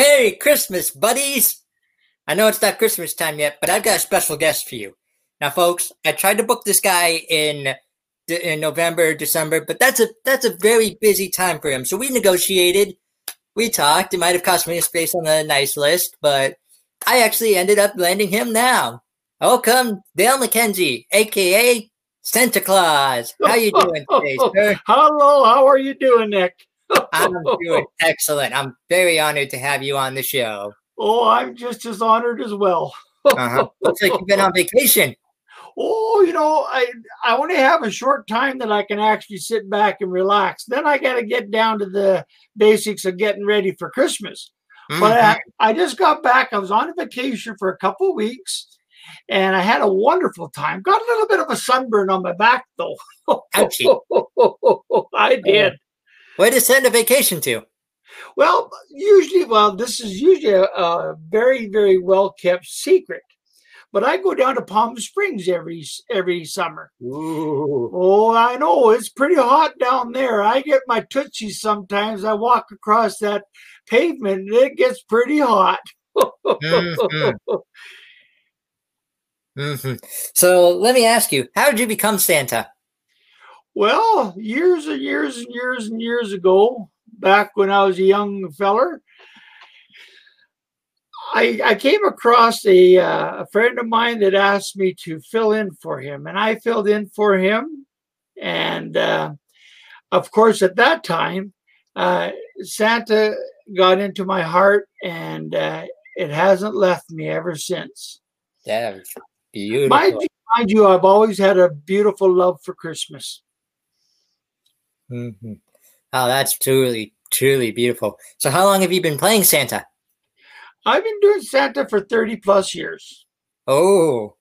Merry Christmas, buddies! I know it's not Christmas time yet, but I've got a special guest for you. Now, folks, I tried to book this guy in in November, December, but that's a that's a very busy time for him. So we negotiated, we talked. It might have cost me a space on the nice list, but I actually ended up landing him now. Oh, Welcome, Dale McKenzie, aka Santa Claus. How you doing today, sir? Hello, how are you doing, Nick? I'm doing excellent. I'm very honored to have you on the show. Oh, I'm just as honored as well. uh-huh. Looks like you've been on vacation. Oh, you know, I I only have a short time that I can actually sit back and relax. Then I got to get down to the basics of getting ready for Christmas. Mm-hmm. But I, I just got back. I was on a vacation for a couple weeks and I had a wonderful time. Got a little bit of a sunburn on my back though. I did. Where to send a vacation to? Well, usually, well, this is usually a, a very, very well kept secret. But I go down to Palm Springs every every summer. Ooh. Oh, I know it's pretty hot down there. I get my tootsies sometimes. I walk across that pavement and it gets pretty hot. mm-hmm. Mm-hmm. So let me ask you, how did you become Santa? Well, years and years and years and years ago, back when I was a young feller, I, I came across a, uh, a friend of mine that asked me to fill in for him, and I filled in for him. And uh, of course, at that time, uh, Santa got into my heart, and uh, it hasn't left me ever since. Yeah, beautiful. Mind you, mind you, I've always had a beautiful love for Christmas. Mm-hmm. Oh, that's truly, truly beautiful. So, how long have you been playing Santa? I've been doing Santa for 30 plus years. Oh.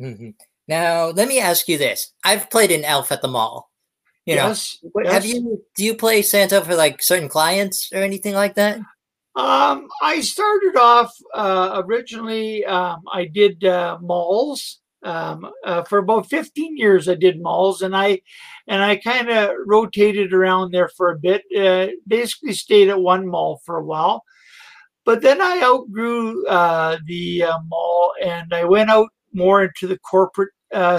Mm-hmm. Now, let me ask you this. I've played an elf at the mall. You yes, know, yes. have you do you play Santa for like certain clients or anything like that? Um, I started off uh, originally. Um, I did uh, malls um, uh, for about 15 years. I did malls, and I and I kind of rotated around there for a bit. Uh, basically, stayed at one mall for a while, but then I outgrew uh, the uh, mall, and I went out more into the corporate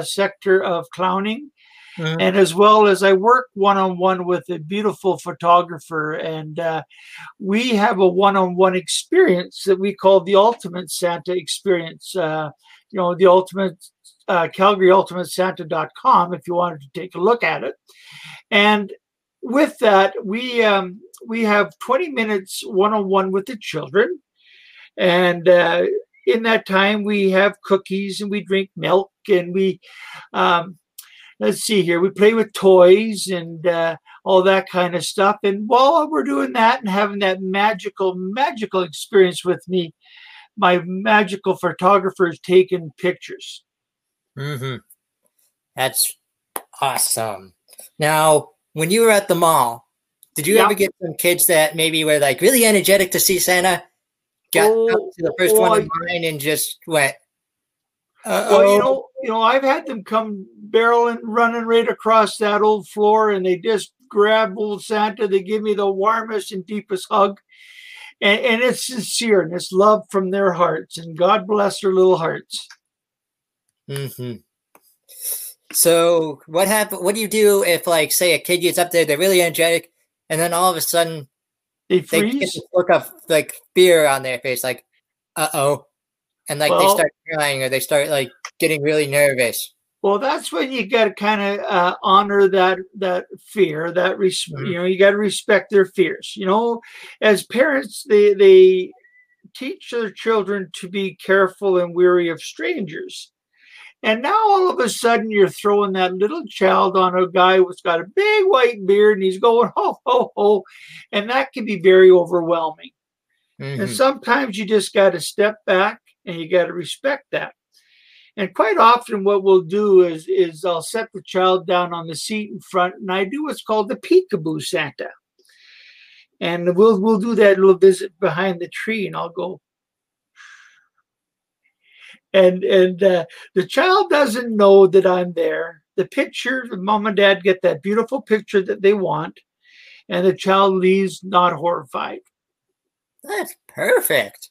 sector of clowning. Mm-hmm. And as well as I work one on one with a beautiful photographer, and uh, we have a one on one experience that we call the Ultimate Santa Experience. You know, the Ultimate uh, CalgaryUltimateSanta.com if you wanted to take a look at it. And with that, we um, we have 20 minutes one on one with the children, and uh, in that time we have cookies and we drink milk and we um, let's see here, we play with toys and uh, all that kind of stuff. And while we're doing that and having that magical, magical experience with me, my magical photographer is taking pictures. Mm-hmm. That's awesome. Now, when you were at the mall, did you ever get some kids that maybe were like really energetic to see Santa? Got oh, to the first oh, one in line and just went. Uh-oh. Well, you know, you know, I've had them come barreling, running right across that old floor, and they just grab old Santa. They give me the warmest and deepest hug, and, and it's sincere and it's love from their hearts. And God bless their little hearts. Mm-hmm. So, what happen? What do you do if, like, say, a kid gets up there, they're really energetic, and then all of a sudden they freeze? They get this look of like fear on their face, like, "Uh oh," and like well, they start crying or they start like getting really nervous. Well, that's when you got to kind of uh, honor that that fear, that res- mm-hmm. you know, you got to respect their fears. You know, as parents, they they teach their children to be careful and weary of strangers. And now all of a sudden you're throwing that little child on a guy who's got a big white beard and he's going ho ho ho, and that can be very overwhelming. Mm-hmm. And sometimes you just got to step back and you got to respect that. And quite often, what we'll do is is I'll set the child down on the seat in front, and I do what's called the peekaboo Santa. And we'll we'll do that little visit behind the tree, and I'll go. And and uh, the child doesn't know that I'm there. The picture, mom and dad get that beautiful picture that they want, and the child leaves not horrified. That's perfect.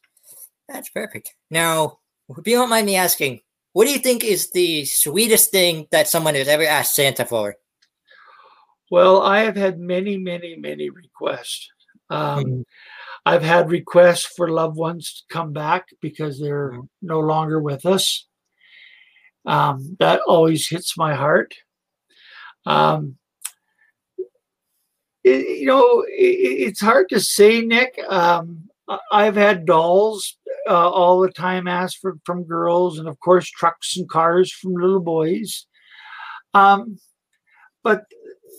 That's perfect. Now, if you don't mind me asking, what do you think is the sweetest thing that someone has ever asked Santa for? Well, I have had many, many, many requests. Um, mm-hmm. I've had requests for loved ones to come back because they're mm-hmm. no longer with us. Um, that always hits my heart. Um, it, you know, it, it's hard to say, Nick. Um, I've had dolls uh, all the time asked for from girls, and of course, trucks and cars from little boys. Um, but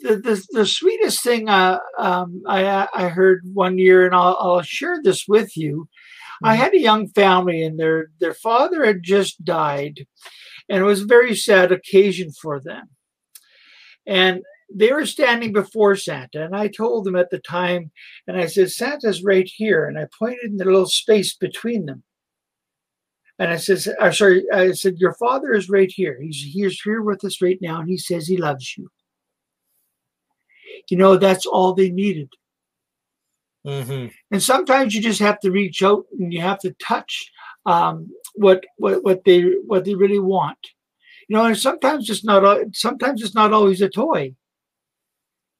the, the, the sweetest thing uh, um, I, I heard one year, and I'll, I'll share this with you. Mm-hmm. I had a young family, and their their father had just died, and it was a very sad occasion for them. And they were standing before Santa, and I told them at the time, and I said, Santa's right here. And I pointed in the little space between them. And I said, I'm uh, sorry, I said, Your father is right here. He's he's here with us right now, and he says he loves you. You know, that's all they needed. Mm-hmm. And sometimes you just have to reach out and you have to touch um, what what what they what they really want. You know, and sometimes it's not sometimes it's not always a toy.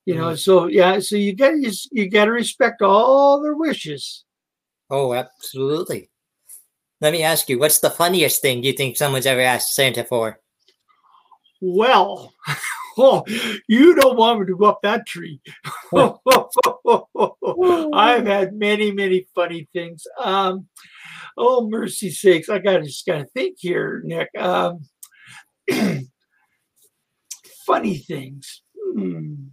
You know, mm. so yeah, so you got you, you got to respect all their wishes. Oh, absolutely. Let me ask you, what's the funniest thing you think someone's ever asked Santa for? Well, oh, you don't want me to go up that tree. I've had many, many funny things. Um, oh, mercy sakes, I got to just got to think here, Nick. Um, funny things. Hmm.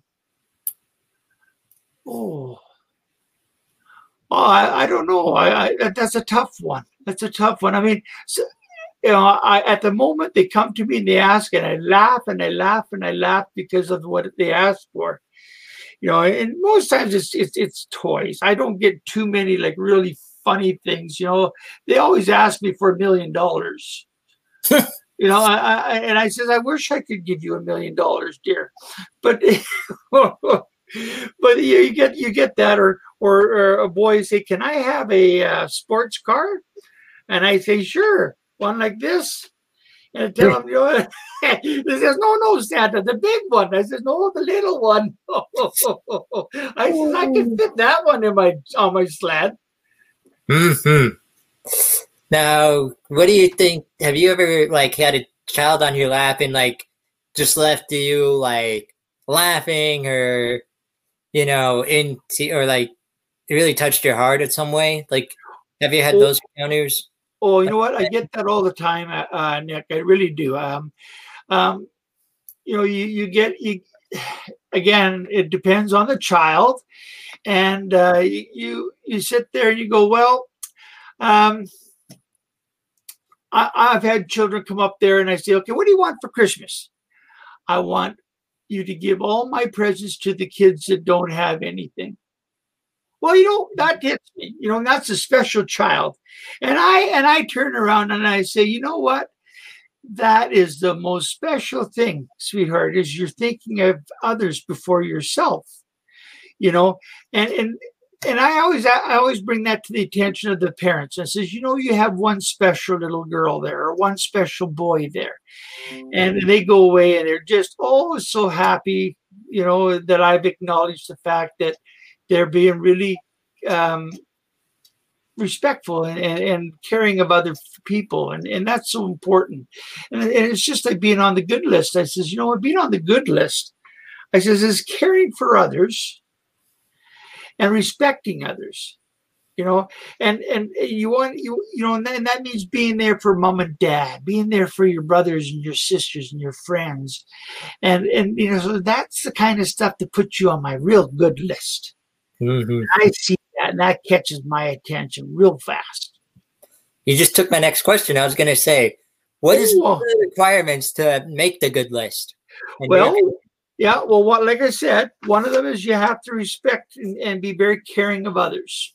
Oh, oh I, I don't know. I, I, that's a tough one. That's a tough one. I mean, so, you know, I, at the moment they come to me and they ask, and I laugh and I laugh and I laugh because of what they ask for. You know, and most times it's it's, it's toys. I don't get too many like really funny things. You know, they always ask me for a million dollars. You know, I, I, and I says, I wish I could give you a million dollars, dear, but but you, you, get you get that, or, or, or a boy say, "Can I have a uh, sports car?" And I say, "Sure, one like this." And I tell him, you know, he says, "No, no, Santa, the big one." I says, "No, the little one." I says, "I can fit that one in my on my sled." Hmm. Now, what do you think? Have you ever like had a child on your lap and like just left you like laughing or you know, in or like it really touched your heart in some way? Like, have you had oh, those encounters? Oh, you know what? I get that all the time, uh, uh, Nick. I really do. Um, um, you know, you you get you again. It depends on the child, and uh, you you sit there and you go, well. Um, I, I, have had children come up there and I say, okay, what do you want for Christmas? I want you to give all my presents to the kids that don't have anything. Well, you know, that hits me. You know, that's a special child. And I and I turn around and I say, you know what? That is the most special thing, sweetheart, is you're thinking of others before yourself. You know, and and and I always I always bring that to the attention of the parents and says, you know, you have one special little girl there or one special boy there. And they go away and they're just always so happy, you know, that I've acknowledged the fact that they're being really um, respectful and, and, and, caring of other people. And, and that's so important. And, and it's just like being on the good list. I says, you know being on the good list, I says, is caring for others and respecting others you know? And and you want you you know and, and that means being there for mom and dad being there for your brothers and your sisters and your friends. And and you know so that's the kind of stuff to put you on my real good list. Mm-hmm. i see that and that catches my attention real fast. You just took my next question. I was going to say what is the requirements to make the good list? And well yeah, well, what like I said, one of them is you have to respect and, and be very caring of others.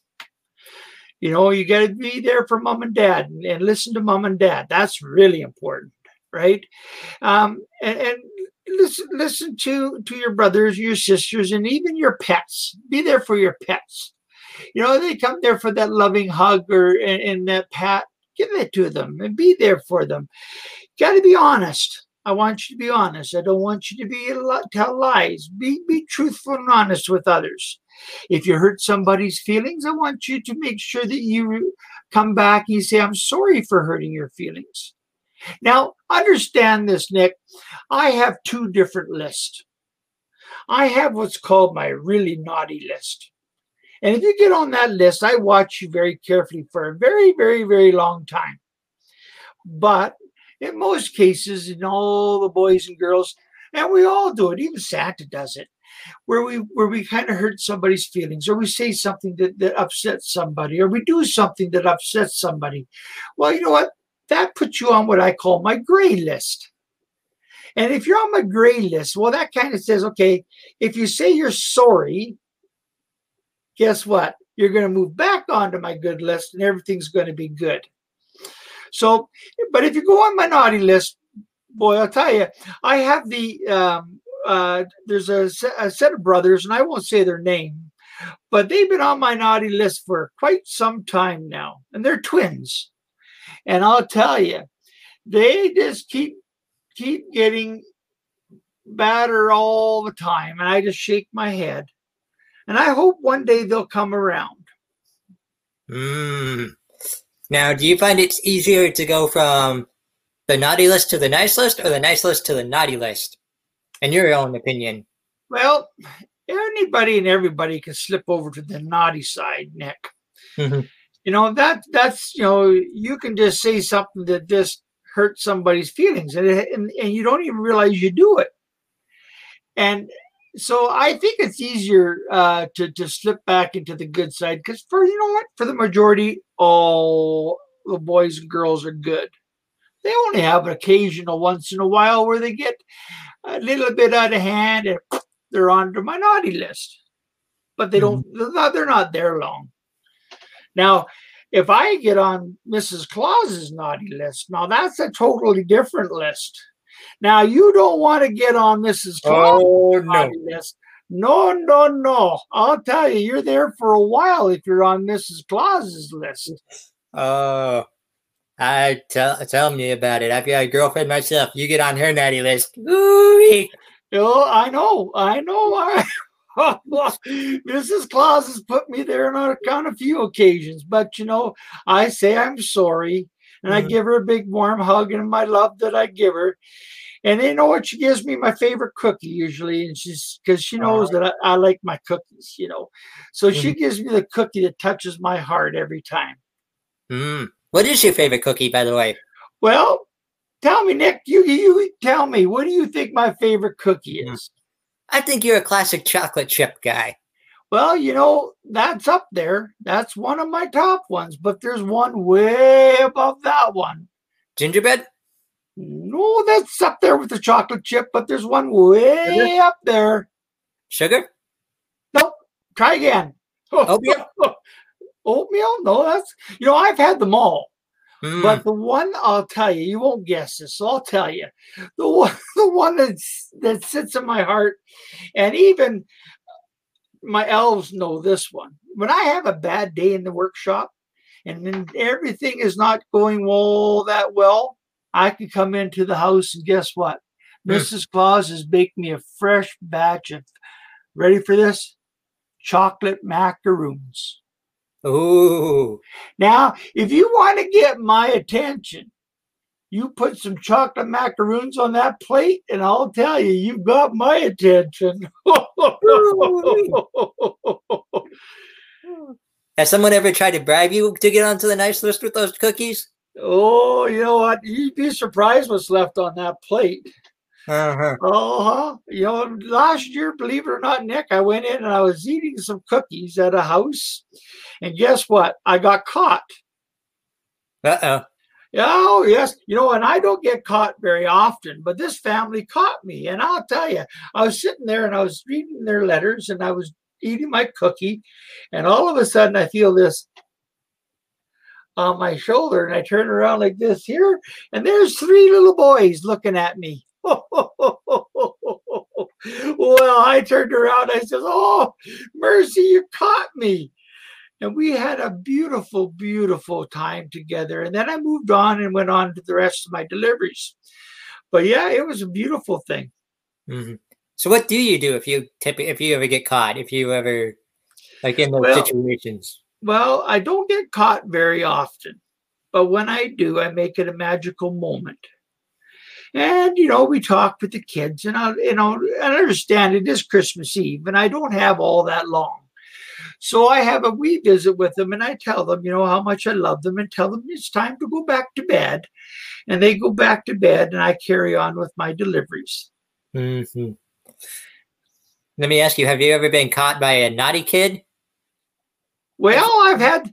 You know, you got to be there for mom and dad and, and, listen to mom and dad. That's really important, right? Um, and, and listen, listen to to your brothers, your sisters, and even your pets. Be there for your pets. You know, they come there for that loving hug or and, and that pat. Give it to them and be there for them. Got to be honest. I want you to be honest. I don't want you to be tell lies. Be be truthful and honest with others. If you hurt somebody's feelings, I want you to make sure that you come back and you say, "I'm sorry for hurting your feelings." Now, understand this, Nick. I have two different lists. I have what's called my really naughty list. And if you get on that list, I watch you very carefully for a very, very, very long time. But in most cases, in all the boys and girls, and we all do it, even Santa does it, where we where we kind of hurt somebody's feelings, or we say something that, that upsets somebody, or we do something that upsets somebody. Well, you know what? That puts you on what I call my gray list. And if you're on my gray list, well, that kind of says, okay, if you say you're sorry, guess what? You're going to move back onto my good list and everything's going to be good. So, but if you go on my naughty list, boy, I'll tell you, I have the, um, uh, there's a, a set of brothers, and I won't say their name, but they've been on my naughty list for quite some time now, and they're twins. And I'll tell you, they just keep keep getting badder all the time, and I just shake my head. And I hope one day they'll come around. Mm. Now, do you find it's easier to go from the naughty list to the nice list or the nice list to the naughty list? In your own opinion? Well, anybody and everybody can slip over to the naughty side, Nick. Mm-hmm. You know, that that's you know, you can just say something that just hurts somebody's feelings and, and, and you don't even realize you do it. And so I think it's easier uh, to to slip back into the good side because for you know what, for the majority, all the boys and girls are good. They only have an occasional once in a while where they get a little bit out of hand and they're on the naughty list, but they don't. Mm-hmm. They're not, they're not there long. Now, if I get on Mrs. Claus's naughty list, now that's a totally different list. Now you don't want to get on Mrs. Claus's oh, no. list. No, no, no. I'll tell you, you're there for a while if you're on Mrs. Claus's list. Oh, I tell tell me about it. I've got a girlfriend myself. You get on her naughty list. Ooh-wee. Oh, I know, I know. I, Mrs. Claus has put me there on a, on a few occasions, but you know, I say I'm sorry and mm-hmm. I give her a big warm hug and my love that I give her. And you know what? She gives me my favorite cookie usually, and she's because she knows that I, I, like my cookies, you know. So mm-hmm. she gives me the cookie that touches my heart every time. Mm. What is your favorite cookie, by the way? Well, tell me, Nick. You you tell me. What do you think my favorite cookie mm. is? I think you're a classic chocolate chip guy. Well, you know, that's up there. That's one of my top ones, but there's one way above that one. Gingerbread? No, that's up there with the chocolate chip, but there's one way Sugar? up there. Sugar? Nope. Try again. Oatmeal? Oatmeal? No, that's, you know, I've had them all. Mm. But the one I'll tell you, you won't guess this, so I'll tell you. The one, the one that's, that sits in my heart, and even my elves know this one. When I have a bad day in the workshop and then everything is not going all that well, I can come into the house and guess what? Mm. Mrs. Claus has baked me a fresh batch of, ready for this? Chocolate macaroons. Ooh. Now, if you want to get my attention, you put some chocolate macaroons on that plate, and I'll tell you, you've got my attention. Has someone ever tried to bribe you to get onto the nice list with those cookies? Oh, you know what? You'd be surprised what's left on that plate. Uh-huh. Uh-huh. You know, last year, believe it or not, Nick, I went in and I was eating some cookies at a house. And guess what? I got caught. Uh-oh. Oh, yes. You know, and I don't get caught very often, but this family caught me. And I'll tell you, I was sitting there and I was reading their letters and I was eating my cookie. And all of a sudden, I feel this on my shoulder and I turn around like this here. And there's three little boys looking at me. well, I turned around. I said, Oh, mercy, you caught me. And we had a beautiful, beautiful time together. And then I moved on and went on to the rest of my deliveries. But yeah, it was a beautiful thing. Mm-hmm. So, what do you do if you tip, if you ever get caught? If you ever like in those well, situations? Well, I don't get caught very often, but when I do, I make it a magical moment. And you know, we talk with the kids, and I, you know, I understand it is Christmas Eve, and I don't have all that long. So I have a wee visit with them and I tell them, you know, how much I love them and tell them it's time to go back to bed. And they go back to bed and I carry on with my deliveries. Mm-hmm. Let me ask you, have you ever been caught by a naughty kid? Well, I've had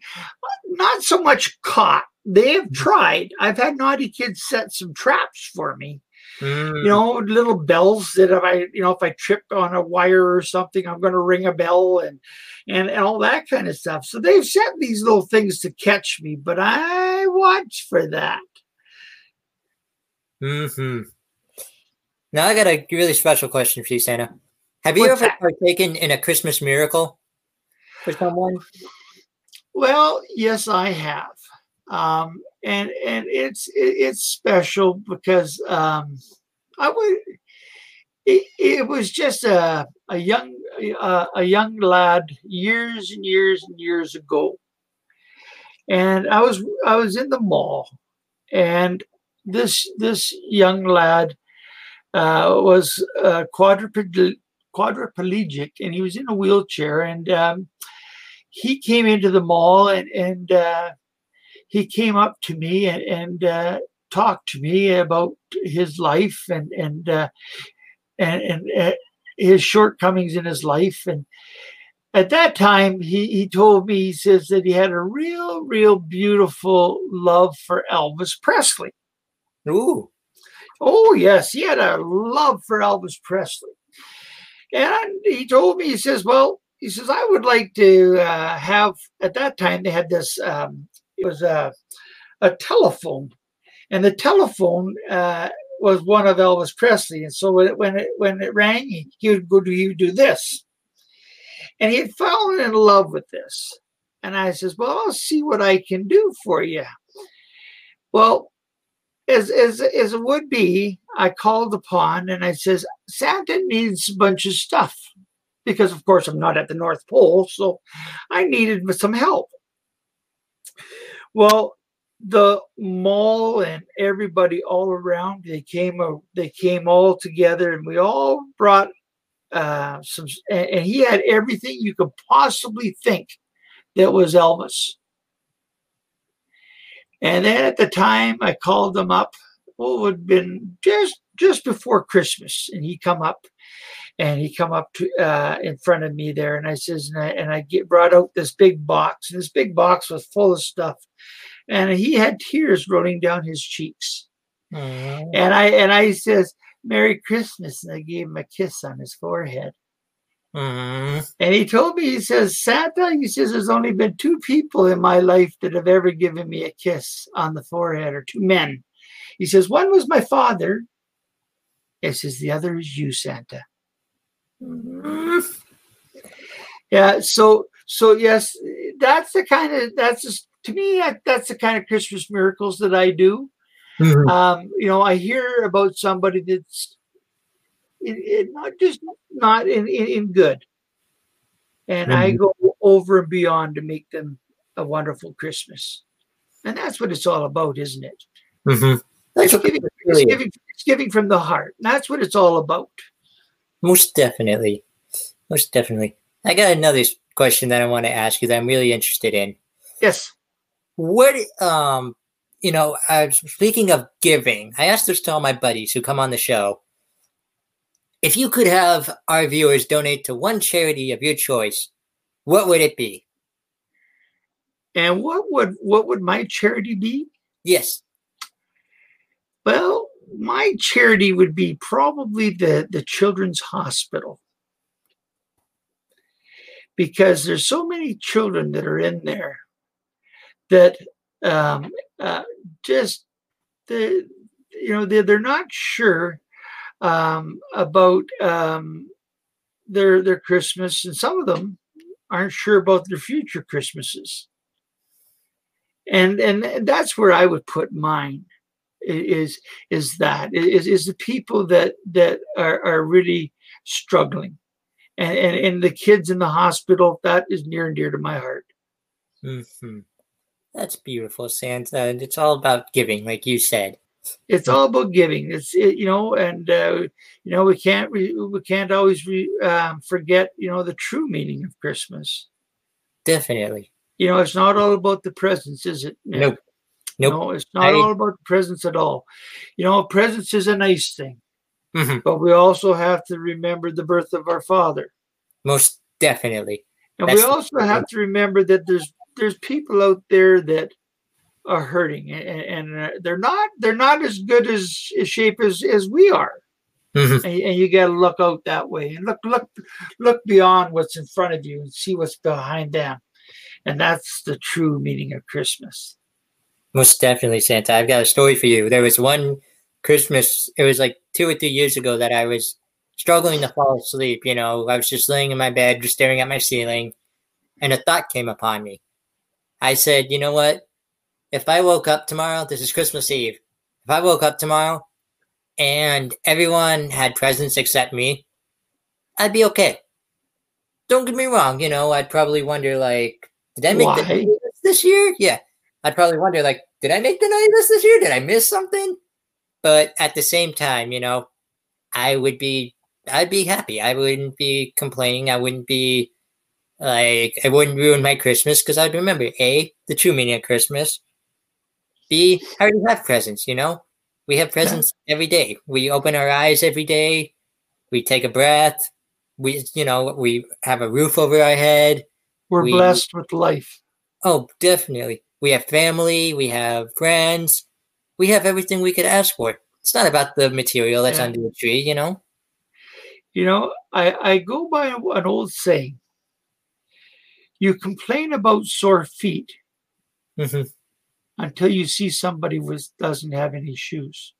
not so much caught. They have mm-hmm. tried. I've had naughty kids set some traps for me. Mm. You know, little bells that if I, you know, if I trip on a wire or something, I'm going to ring a bell and, and, and all that kind of stuff. So they've set these little things to catch me, but I watch for that. Hmm. Now I got a really special question for you, Santa. Have you What's ever that? partaken in a Christmas miracle for someone? Well, yes, I have, um, and and it's it's special because um, I would. It, it was just a a young uh, a young lad years and years and years ago, and I was I was in the mall, and this this young lad uh, was uh, quadriplegic, quadriplegic, and he was in a wheelchair, and um, he came into the mall, and and uh, he came up to me and, and uh, talked to me about his life and and and, and his shortcomings in his life. And at that time, he, he told me, he says that he had a real, real beautiful love for Elvis Presley. Ooh. Oh, yes. He had a love for Elvis Presley. And he told me, he says, well, he says, I would like to uh, have, at that time, they had this, um, it was a, a telephone. And the telephone uh, was one of Elvis Presley, and so when it when it rang, he, would go do would do this, and he had fallen in love with this. And I says, "Well, I'll see what I can do for you." Well, as as as it would be, I called upon and I says, "Santa needs a bunch of stuff." Because of course I'm not at the North Pole, so I needed some help. Well, the mall and everybody all around they came they came all together and we all brought uh some and, he had everything you could possibly think that was elvis. And then at the time i called him up what would have been just just before christmas and he come up and he come up to uh, in front of me there and i says and i, and I get brought out this big box and this big box was full of stuff and he had tears rolling down his cheeks. And I and I says, "Merry Christmas," and I gave him a kiss on his forehead. And he told me, he says, Santa, he says, there's only been two people in my life that have ever given me a kiss on the forehead, or two men. He says, one was my father. He says, the other is you, Santa. Mm. Yeah, so so yes, that's the kind of that's just to me, that, that's the kind of Christmas miracles that I do. Mm-hmm. Um, you know, I hear about somebody that's it, it not just not in, in, in good, and mm-hmm. I go over and beyond to make them a wonderful Christmas, and that's what it's all about, isn't it? Mm-hmm. It's giving, it's, giving, it's giving from the heart. That's what it's all about. Most definitely, most definitely. I got another question that I want to ask you that I'm really interested in. Yes what um you know uh, speaking of giving i asked this to all my buddies who come on the show. If you could have our viewers donate to one charity of your choice what would it be? And what would what would my charity be? Yes. Well my charity would be probably the the children's hospital. Because there's so many children that are in there that um, uh, just the you know they're, they're not sure um, about um, their their Christmas, and some of them aren't sure about their future Christmases. And and that's where I would put mine is is that is is the people that that are, are really struggling and, and and the kids in the hospital that is near and dear to my heart mm-hmm. That's beautiful santa and it's all about giving like you said it's all about giving it's it, you know and uh, you know we can't we, we can't always re, um, forget you know the true meaning of christmas definitely you know it's not all about the presents is it nope Nope. No, it's not I, all about the presents at all. You know, presents is a nice thing, mm-hmm. but we also have to remember the birth of our Father. Most definitely. And That's we also the- have to remember that there's there's people out there that are hurting, and, and uh, they're not they're not as good as, as shape as as we are. Mm-hmm. And, and, you got to look out that way and look look look beyond what's in front of you and see what's behind them and that's the true meaning of christmas most definitely, Santa. I've got a story for you. There was one Christmas, it was like two or three years ago that I was struggling to fall asleep. You know, I was just laying in my bed, just staring at my ceiling, and a thought came upon me. I said, you know what? If I woke up tomorrow, this is Christmas Eve. If I woke up tomorrow and everyone had presents except me, I'd be okay. Don't get me wrong, you know, I'd probably wonder, like, did I make Why? the this year? Yeah. I'd probably wonder, like, did I make the night list this year? Did I miss something? But at the same time, you know, I would be, I'd be happy. I wouldn't be complaining. I wouldn't be like, I wouldn't ruin my Christmas because I'd remember A, the true meaning of Christmas. B, I already have presents, you know? We have presents every day. We open our eyes every day. We take a breath. We, you know, we have a roof over our head. We're we, blessed with life. Oh, definitely. We have family, we have friends, we have everything we could ask for. It's not about the material that's yeah. under the tree, you know? You know, I, I go by an old saying you complain about sore feet mm-hmm. until you see somebody with doesn't have any shoes.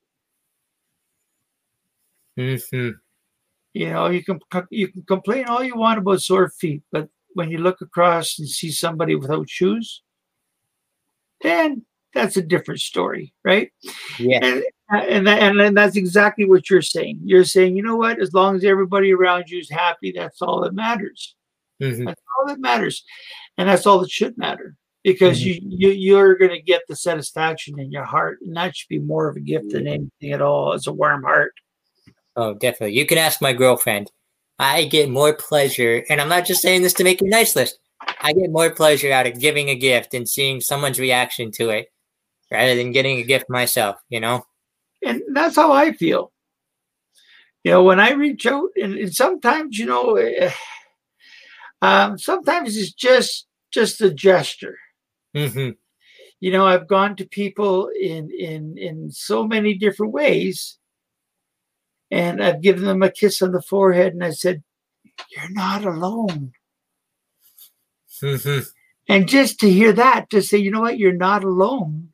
Mm-hmm. You know, you can you can complain all you want about sore feet, but when you look across and see somebody without shoes, then that's a different story, right? Yeah. And and, and and that's exactly what you're saying. You're saying, you know what? As long as everybody around you is happy, that's all that matters. Mm-hmm. That's all that matters, and that's all that should matter because mm-hmm. you, you you're going to get the satisfaction in your heart, and that should be more of a gift than anything at all. It's a warm heart. Oh, definitely. You can ask my girlfriend. I get more pleasure, and I'm not just saying this to make a nice list. I get more pleasure out of giving a gift and seeing someone's reaction to it rather than getting a gift myself, you know? And that's how I feel. You know, when I reach out, and, and sometimes, you know, uh, um, sometimes it's just just a gesture. Mm-hmm. You know, I've gone to people in in in so many different ways, and I've given them a kiss on the forehead, and I said, "You're not alone." Mm-hmm. And just to hear that, to say, you know what, you're not alone,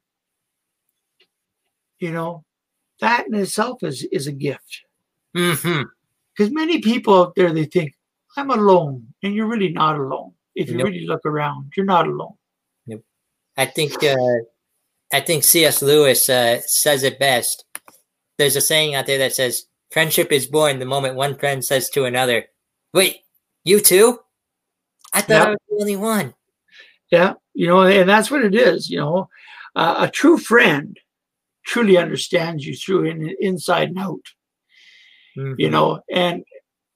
you know, that in itself is, is a gift. Because mm-hmm. many people out there, they think, I'm alone. And you're really not alone. If you nope. really look around, you're not alone. Nope. I think uh, I think C.S. Lewis uh, says it best. There's a saying out there that says, "Friendship is born the moment one friend says to another, wait, you too? I thought yeah. I was the only one. Yeah, you know, and that's what it is. You know, uh, a true friend truly understands you through in inside and out. Mm-hmm. You know, and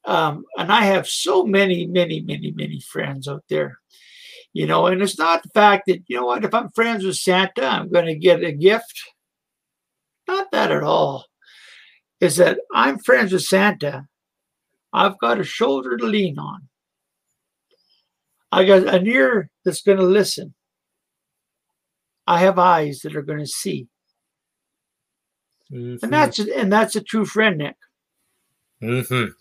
um, and I have so many, many, many, many friends out there. You know, and it's not the fact that you know what if I'm friends with Santa, I'm going to get a gift. Not that at all. Is that I'm friends with Santa. I've got a shoulder to lean on. I got an ear that's going to listen. I have eyes that are going to see. Mm-hmm. And that's and that's a true friend, Nick. Mm-hmm.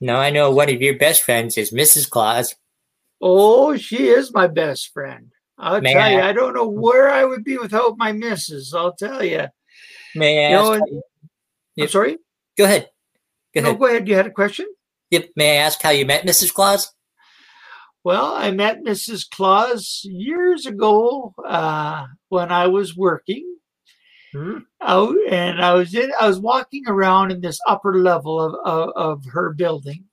Now I know one of your best friends is Mrs. Claus. Oh, she is my best friend. I'll May tell I, you, I don't know where I would be without my missus. I'll tell you. May I you ask? Know, you, I'm sorry. Go ahead. Go no, ahead. go ahead. You had a question. Yep. May I ask how you met Mrs. Claus? Well, I met Mrs. Claus years ago uh, when I was working Hmm? and I was in. I was walking around in this upper level of, of of her building,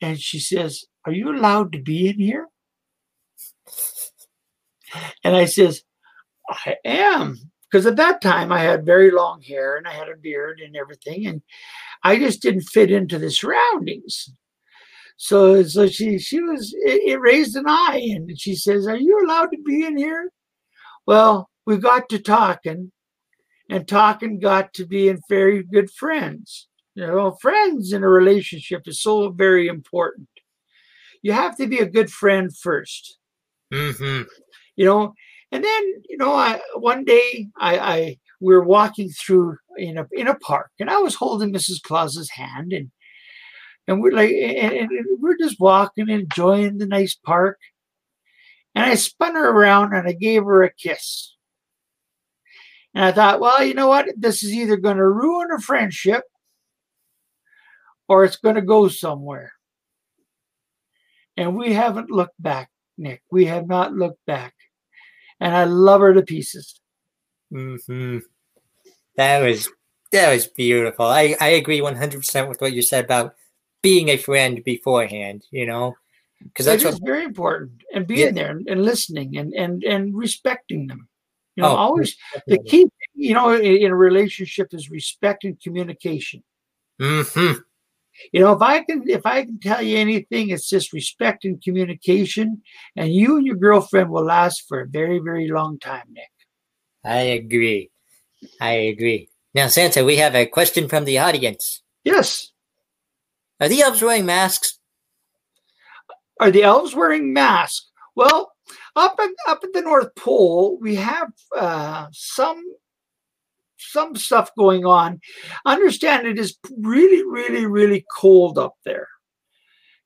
and she says, "Are you allowed to be in here?" And I says, "I am," because at that time I had very long hair and I had a beard and everything, and I just didn't fit into the surroundings. So, so she she was it, it raised an eye, and she says, "Are you allowed to be in here?" Well, we got to talking, and talking got to being very good friends. You know, friends in a relationship is so very important. You have to be a good friend first, Mm-hmm. you know. And then, you know, I one day I, I we were walking through in a in a park, and I was holding Mrs. Claus's hand, and and we're like, and, and we're just walking, enjoying the nice park. And I spun her around and I gave her a kiss. And I thought, well, you know what? This is either going to ruin a friendship or it's going to go somewhere. And we haven't looked back, Nick. We have not looked back. And I love her to pieces. Mm-hmm. That was that was beautiful. I, I agree one hundred percent with what you said about being a friend beforehand, you know. Because that's what very important. And being Yeah. there and, and listening and, and, and respecting them. You know, Oh, always the key, you know, in, in a relationship is respect and communication. Mm-hmm. You know, if I can if I can tell you anything, it's just respect and communication, and you and your girlfriend will last for a very, very long time, Nick. I agree. I agree. Now, Santa, we have a question from the audience. Yes. Are the elves wearing masks? Are the elves wearing masks? Well, up at up at the North Pole, we have uh, some some stuff going on. Understand it is really, really, really cold up there.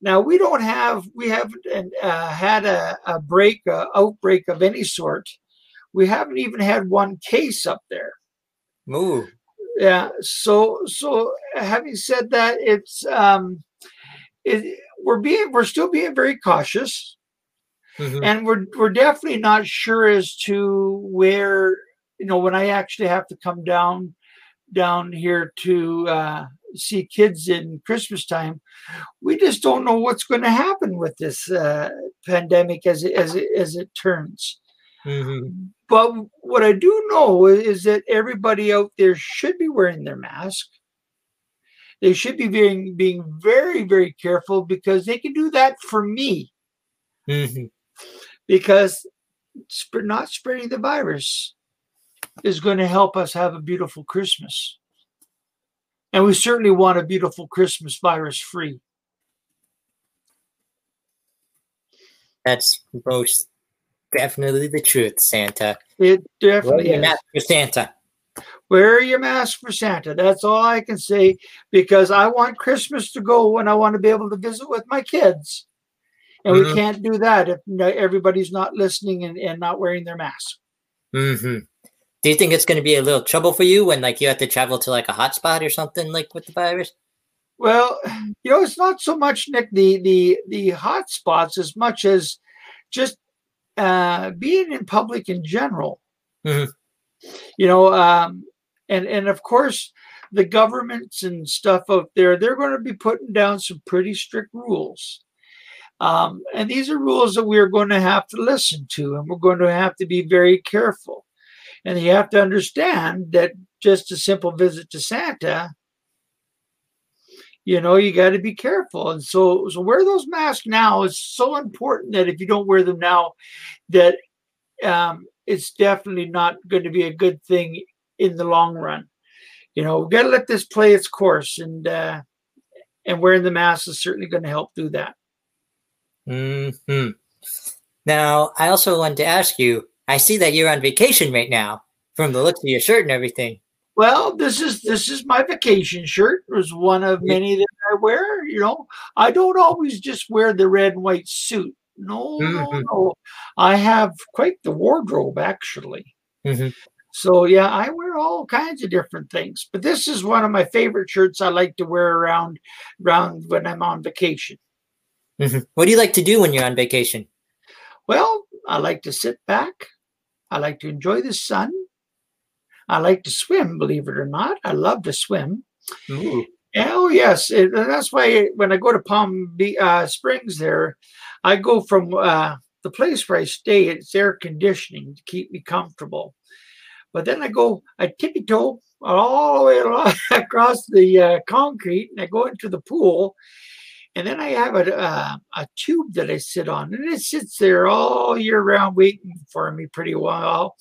Now we don't have we haven't uh, had a, a break, a outbreak of any sort. We haven't even had one case up there. Ooh. Yeah. So so having said that, it's um, it, we're being we're still being very cautious Mhm. and we're we're definitely not sure as to where you know when I actually have to come down down here to uh, see kids in Christmas time. We just don't know what's going to happen with this uh, pandemic as it, as it, as it turns. Mhm. But what I do know is that everybody out there should be wearing their mask. They should be being being very very careful because they can do that for me Mhm. Because not spreading the virus is going to help us have a beautiful Christmas. And we certainly want a beautiful Christmas virus free. That's most definitely the truth, Santa. It Wear definitely your is. mask for Santa. Wear your mask for Santa. That's all I can say because I want Christmas to go and I want to be able to visit with my kids. And Mhm. we can't do that if no- everybody's not listening and, and not wearing their mask. hmm Do you think it's going to be a little trouble for you when, like, you have to travel to like a hotspot or something, like with the virus? Well, you know, it's not so much Nick the the the hot spots as much as just uh, being in public in general. Mhm. You know, um, and and of course the governments and stuff out there they're going to be putting down some pretty strict rules. Um, and these are rules that we're going to have to listen to, and we're going to have to be very careful. And you have to understand that just a simple visit to Santa you know you got to be careful. And so so wear those masks now. Is so important that if you don't wear them now that um, it's definitely not going to be a good thing in the long run. You know we've got to let this play its course and uh, and wearing the mask is certainly going to help do that hmm Now, I also wanted to ask you. I see that you're on vacation right now, from the looks of your shirt and everything. well this is this is my vacation shirt it was one of many that i wear you know i don't always just wear the red and white suit no no Mhm. no i have quite the wardrobe actually Mhm. So yeah, I wear all kinds of different things, but this is one of my favorite shirts I like to wear around around when I'm on vacation. Mm-hmm. What do you like to do when you're on vacation? Well, I like to sit back. I like to enjoy the sun. I like to swim, believe it or not. I love to swim. Ooh. Oh yes, it, that's why when I go to Palm uh, Springs, there, I go from uh, the place where I stay. It's air conditioning to keep me comfortable, but then I go, I tippy toe all the way across the uh, concrete, and I go into the pool, and then I have a, uh, a tube that I sit on, and it sits there all year round, waiting for me pretty well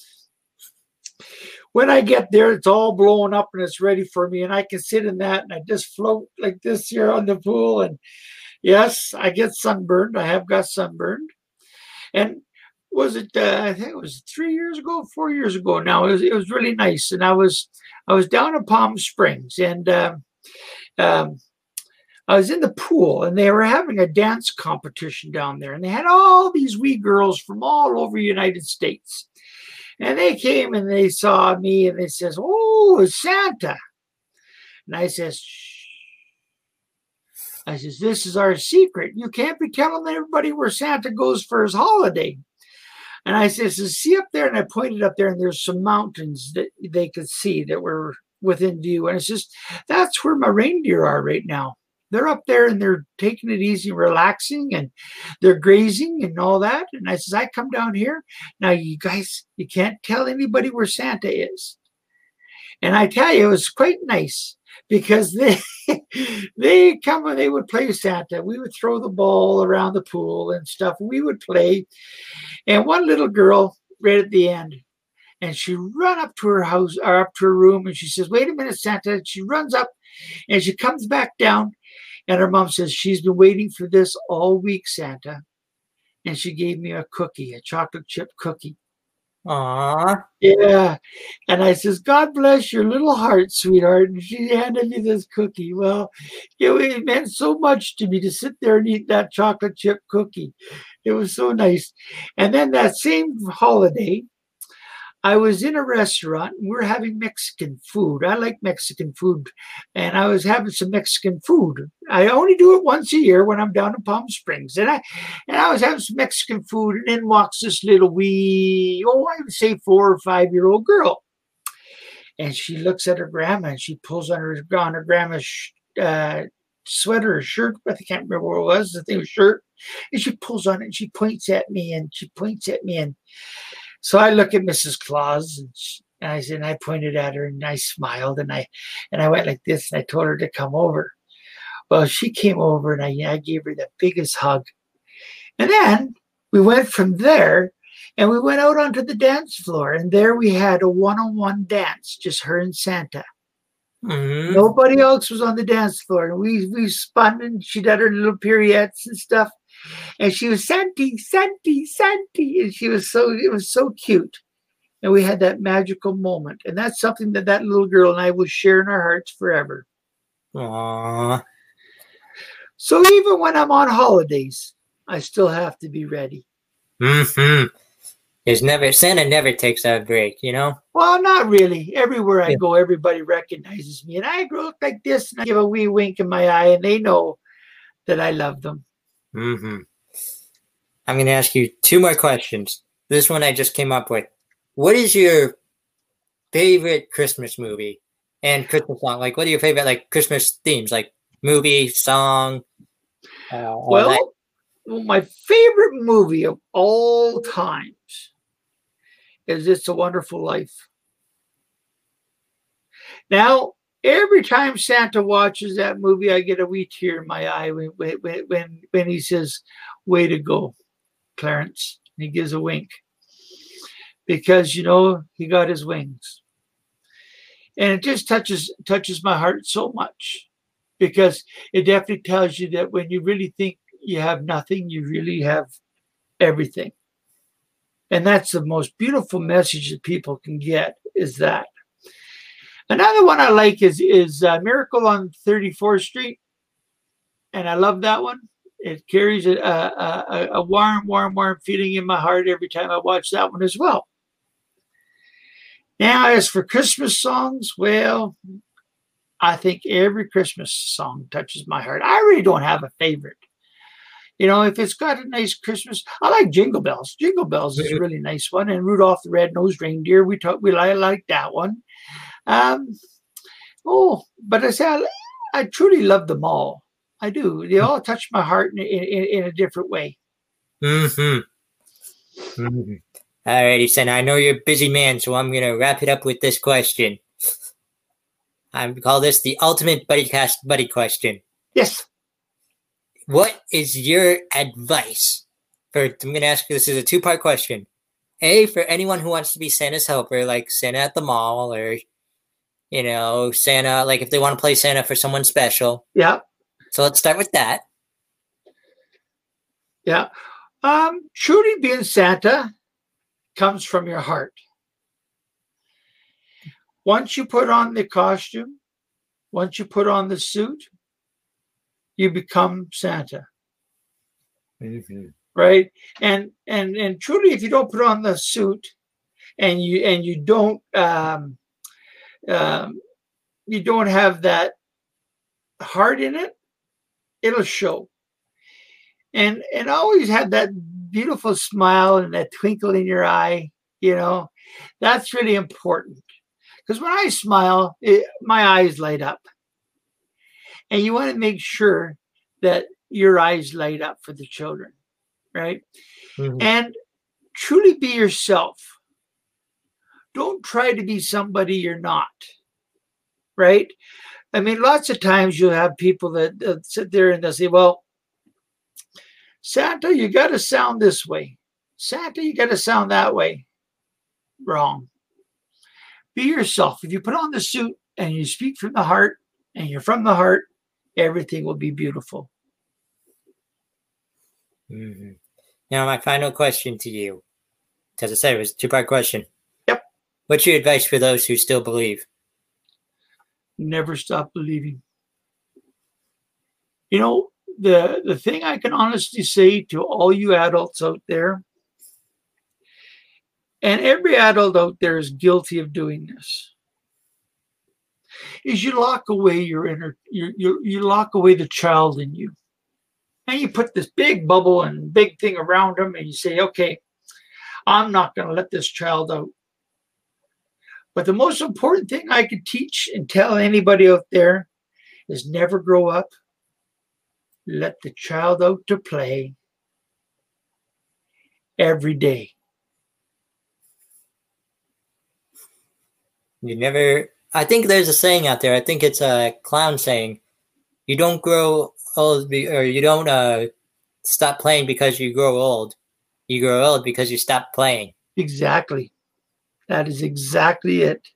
when I get there, it's all blown up and it's ready for me, and I can sit in that and I just float like this here on the pool. And yes, I get sunburned. I have got sunburned. And was it? Uh, I think it was three years ago, four years ago. Now it was, it was really nice, and I was I was down in Palm Springs, and um, um, I was in the pool, and they were having a dance competition down there, and they had all these wee girls from all over the United States and they came and they saw me and they says, Oh, it's Santa. And I says, Shh. I says, This is our secret. You can't be telling everybody where Santa goes for his holiday. And I says, See up there. And I pointed up there, and there's some mountains that they could see that were within view. And it's just, that's where my reindeer are right now they're up there and they're taking it easy, relaxing, and they're grazing and all that. And I says, I come down here. Now, you guys, you can't tell anybody where Santa is. And I tell you, it was quite nice because they they come and they would play Santa. We would throw the ball around the pool and stuff. We would play. And one little girl right at the end, and she run up to her house or up to her room and she says, Wait a minute, Santa. And she runs up and she comes back down and her mom says, She's been waiting for this all week, Santa. And she gave me a cookie, a chocolate chip cookie. Aww. Yeah. And I says, God bless your little heart, sweetheart. And she handed me this cookie. Well, it, it meant so much to me to sit there and eat that chocolate chip cookie. It was so nice. And then that same holiday, I was in a restaurant and we are having Mexican food. I like Mexican food. And I was having some Mexican food. I only do it once a year when I'm down in Palm Springs. And I and I was having some Mexican food, and in walks this little wee, oh, I would say four or five year old girl. And she looks at her grandma and she pulls on her on her grandma's uh, sweater or shirt. But I can't remember what it was. Think it was shirt. And she pulls on it and she points at me and she points at me and so I look at Mrs. Claus and, she, and I said, and I pointed at her and I smiled and I and I went like this and I told her to come over. Well, she came over and I, I gave her the biggest hug. And then we went from there and we went out onto the dance floor and there we had a one-on-one dance, just her and Santa. Mm-hmm. Nobody else was on the dance floor. And we we spun and she did her little pirouettes and stuff and she was Santi, Santi, Santi, and she was so it was so cute, and we had that magical moment, and that's something that that little girl and I will share in our hearts forever. Aww. So even when I'm on holidays, I still have to be ready. Mm hmm. There's never Santa never takes a break, you know. Well, not really. Everywhere I yeah. go, everybody recognizes me, and I look like this, and I give a wee wink in my eye, and they know that I love them. Mm-hmm. I'm going to ask you two more questions. This one I just came up with. What is your favorite Christmas movie and Christmas song? Like, what are your favorite like Christmas themes? Like movie, song. Uh, well, well, my favorite movie of all times is "It's a Wonderful Life." Now, every time Santa watches that movie, I get a wee tear in my eye when when when, when he says, "Way to go, Clarence!" And he gives a wink because you know he got his wings, and it just touches touches my heart so much because it definitely tells you that when you really think you have nothing, you really have everything. And that's the most beautiful message that people can get is that Another one I like is is uh, Miracle on 34th Street, and I love that one. It carries a, a, a, warm, warm, warm feeling in my heart every time I watch that one as well. Now, as for Christmas songs, well, I think every Christmas song touches my heart. I really don't have a favorite. You know, if it's got a nice Christmas, I like Jingle Bells. Jingle Bells is a really nice one, and Rudolph the Red-Nosed Reindeer. We talk, we like, like that one. Um, oh, but I say I, I truly love them all. I do. They all touch my heart in, in, in a different way. Mm-hmm. mm-hmm. All righty, son. I know you're a busy man, so I'm gonna wrap it up with this question. I call this the ultimate BuddyCast buddy question. Yes. What is your advice for? I'm gonna ask you. This is a two part question. A for anyone who wants to be Santa's helper, like Santa at the mall, or you know Santa, like if they want to play Santa for someone special. Yeah. So let's start with that. Yeah. Um, truly being Santa comes from your heart. Once you put on the costume, once you put on the suit, you become Santa. Mm-hmm. Right? And and and truly, if you don't put on the suit and you and you don't um, um, you don't have that heart in it, it'll show. And and always had that beautiful smile and that twinkle in your eye, you know, that's really important. Because when I smile, it, my eyes light up. And you want to make sure that your eyes light up for the children, right? Mm-hmm. And truly be yourself. Don't try to be somebody you're not, right? I mean, lots of times you'll have people that, that sit there and they'll say, well, Santa, you got to sound this way. Santa, you got to sound that way. Wrong. Be yourself. If you put on the suit and you speak from the heart and you're from the heart, everything will be beautiful. Mm-hmm. Now, my final question to you, as I said, it was a two part question. What's your advice for those who still believe? Never stop believing. You know, the the thing I can honestly say to all you adults out there, and every adult out there is guilty of doing this, is you lock away your inner you you, you lock away the child in you. And you put this big bubble and big thing around them, and you say, okay, I'm not going to let this child out. But the most important thing I could teach and tell anybody out there is never grow up let the child out to play every day. You never, I think there's a saying out there. I think it's a clown saying, you don't grow old or you don't uh, stop playing because you grow old. You grow old because you stop playing. Exactly. That is exactly it.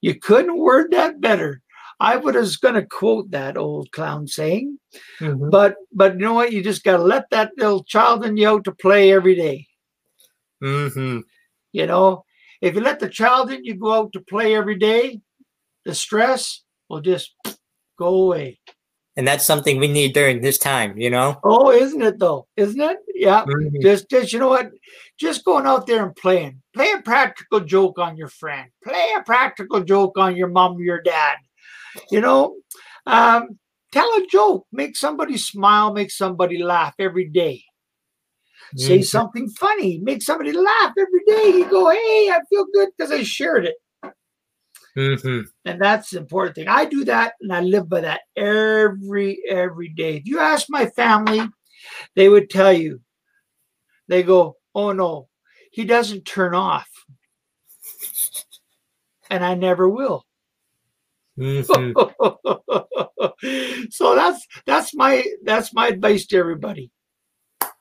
You couldn't word that better. I was going to quote that old clown saying, mm-hmm. but but you know what? You just got to let that little child in you out to play every day. Mm-hmm. You know, if you let the child in you go out to play every day, the stress will just go away. And that's something we need during this time, you know. Oh, isn't it though? Isn't it? Yeah. Mm-hmm. Just, just you know what? Just going out there and playing. Play a practical joke on your friend. Play a practical joke on your mom or your dad you know, um, tell a joke, make somebody smile, make somebody laugh every day. Mm-hmm. Say something funny, make somebody laugh every day. You go, hey, I feel good because I shared it. Mm-hmm. And that's the important thing. I do that and I live by that every every day. If you ask my family, they would tell you, they go, oh no, he doesn't turn off. And I never will. Mm-hmm. so that's that's my that's my advice to everybody.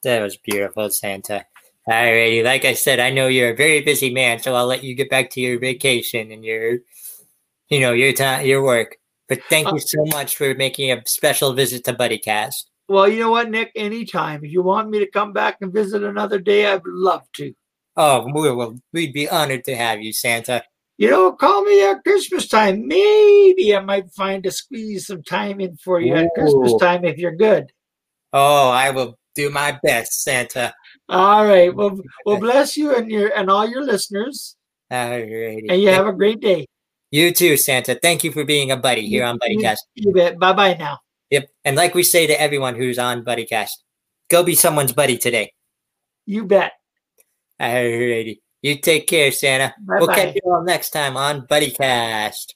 That was beautiful, Santa. Alrighty, like I said, I know you're a very busy man, so I'll let you get back to your vacation and your, you know, your time, your work. But thank you so much for making a special visit to BuddyCast. Well, you know what, Nick? Anytime. If you want me to come back and visit another day, I'd love to. Oh, we will. We'd be honored to have you, Santa you know, call me at Christmas time. Maybe I might find to squeeze some time in for you Ooh. at Christmas time if you're good. Oh, I will do my best, Santa. All right. Well, well, bless you and your and all your listeners. Alrighty. And you have a great day. You too, Santa. Thank you for being a buddy here on BuddyCast. You bet. Bye bye now. Yep. And like we say to everyone who's on BuddyCast, go be someone's buddy today. You bet. Alrighty. You take care, Santa. Bye-bye. We'll catch you all next time on BuddyCast.